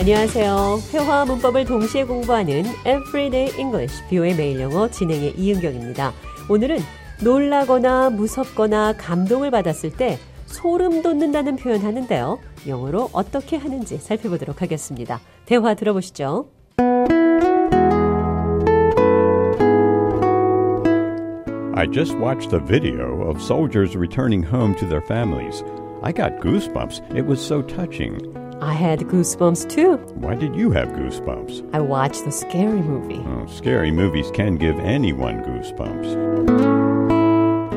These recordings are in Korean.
안녕하세요. 회화와 문법을 동시에 공부하는 Everyday English, 뷰의 매일 영어 진행의 이은경입니다. 오늘은 놀라거나 무섭거나 감동을 받았을 때 소름 돋는다는 표현 하는데요. 영어로 어떻게 하는지 살펴보도록 하겠습니다. 대화 들어보시죠. I just watched a video of soldiers returning home to their families. I got goosebumps. It was so touching. I had goosebumps too. Why did you have goosebumps? I watched the scary movie. Oh, scary movies can give anyone goosebumps.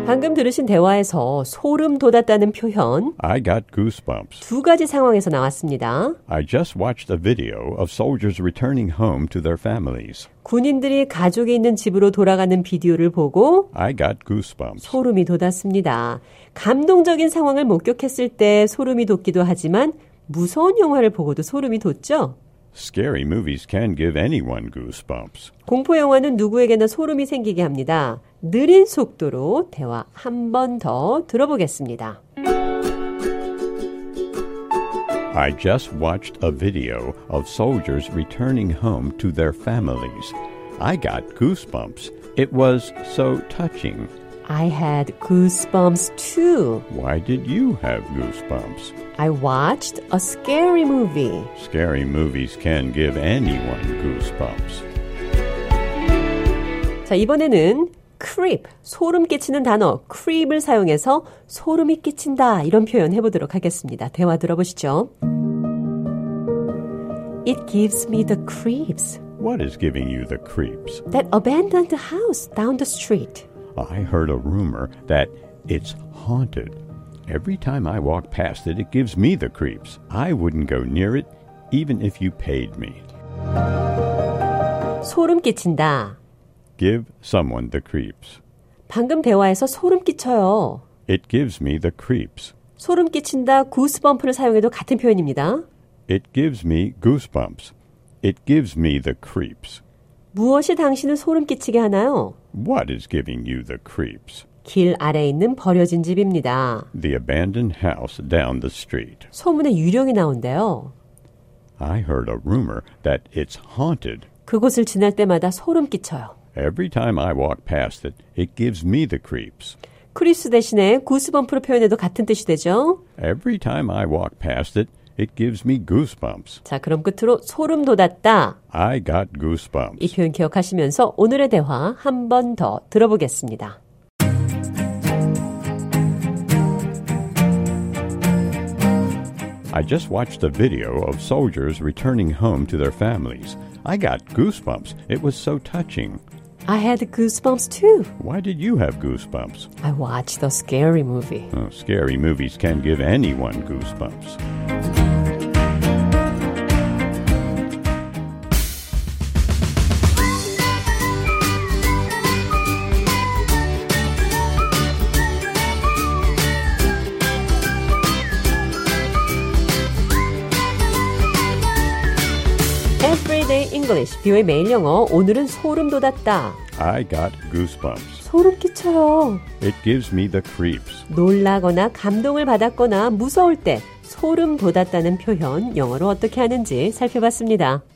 방금 들으신 대화에서 소름 돋았다는 표현 I got goosebumps. 두 가지 상황에서 나왔습니다. I just watched a video of soldiers returning home to their families. 군인들이 가족이 있는 집으로 돌아가는 비디오를 보고 I got goosebumps. 소름이 돋았습니다. 감동적인 상황을 목격했을 때 소름이 돋기도 하지만 무서운 영화를 보고도 소름이 돋죠? Scary movies can give anyone goosebumps. 공포 영화는 누구에게나 소름이 생기게 합니다. 느린 속도로 대화 한 번 더 들어보겠습니다. I just watched a video of soldiers returning home to their families. I got goosebumps. It was so touching. I had goosebumps too. Why did you have goosebumps? I watched a scary movie. Scary movies can give anyone goosebumps. 자, 이번에는 creep, 소름 끼치는 단어 creep을 사용해서 소름이 끼친다 이런 표현 해보도록 하겠습니다. 대화 들어보시죠. It gives me the creeps. What is giving you the creeps? That abandoned house down the street. I heard a rumor that it's haunted. Every time I walk past it, it gives me the creeps. I wouldn't go near it, even if you paid me. 소름 끼친다. Give someone the creeps. 방금 대화에서 소름 끼쳐요. It gives me the creeps. 소름 끼친다 구스범프를 사용해도 같은 표현입니다. It gives me goosebumps. It gives me the creeps. 무엇이 당신을 소름 끼치게 하나요? What is giving you the creeps? 길 아래에 있는 버려진 집입니다. The abandoned house down the street. 소문에 유령이 나온대요. I heard a rumor that it's haunted. 그곳을 지날 때마다 소름 끼쳐요. Every time I walk past it, it gives me the creeps. 크리스 대신에 구스범프로 표현해도 같은 뜻이 되죠. Every time I walk past it, it gives me goosebumps. 자, 그럼 끝으로 소름 돋았다. I got 이 goosebumps. 표현 기억하시면서 오늘의 대화 한 번 더 들어보겠습니다. I just watched a video of soldiers returning home to their families. I got goosebumps. It was so touching. I had goosebumps too. Why did you have goosebumps? I watched the scary movie. Oh, scary movies can give anyone goosebumps. Everyday English, 뷰의 매일 영어. 오늘은 소름 돋았다. I got goosebumps. 소름 끼쳐요. It gives me the creeps. 놀라거나 감동을 받았거나 무서울 때 소름 돋았다는 표현 영어로 어떻게 하는지 살펴봤습니다.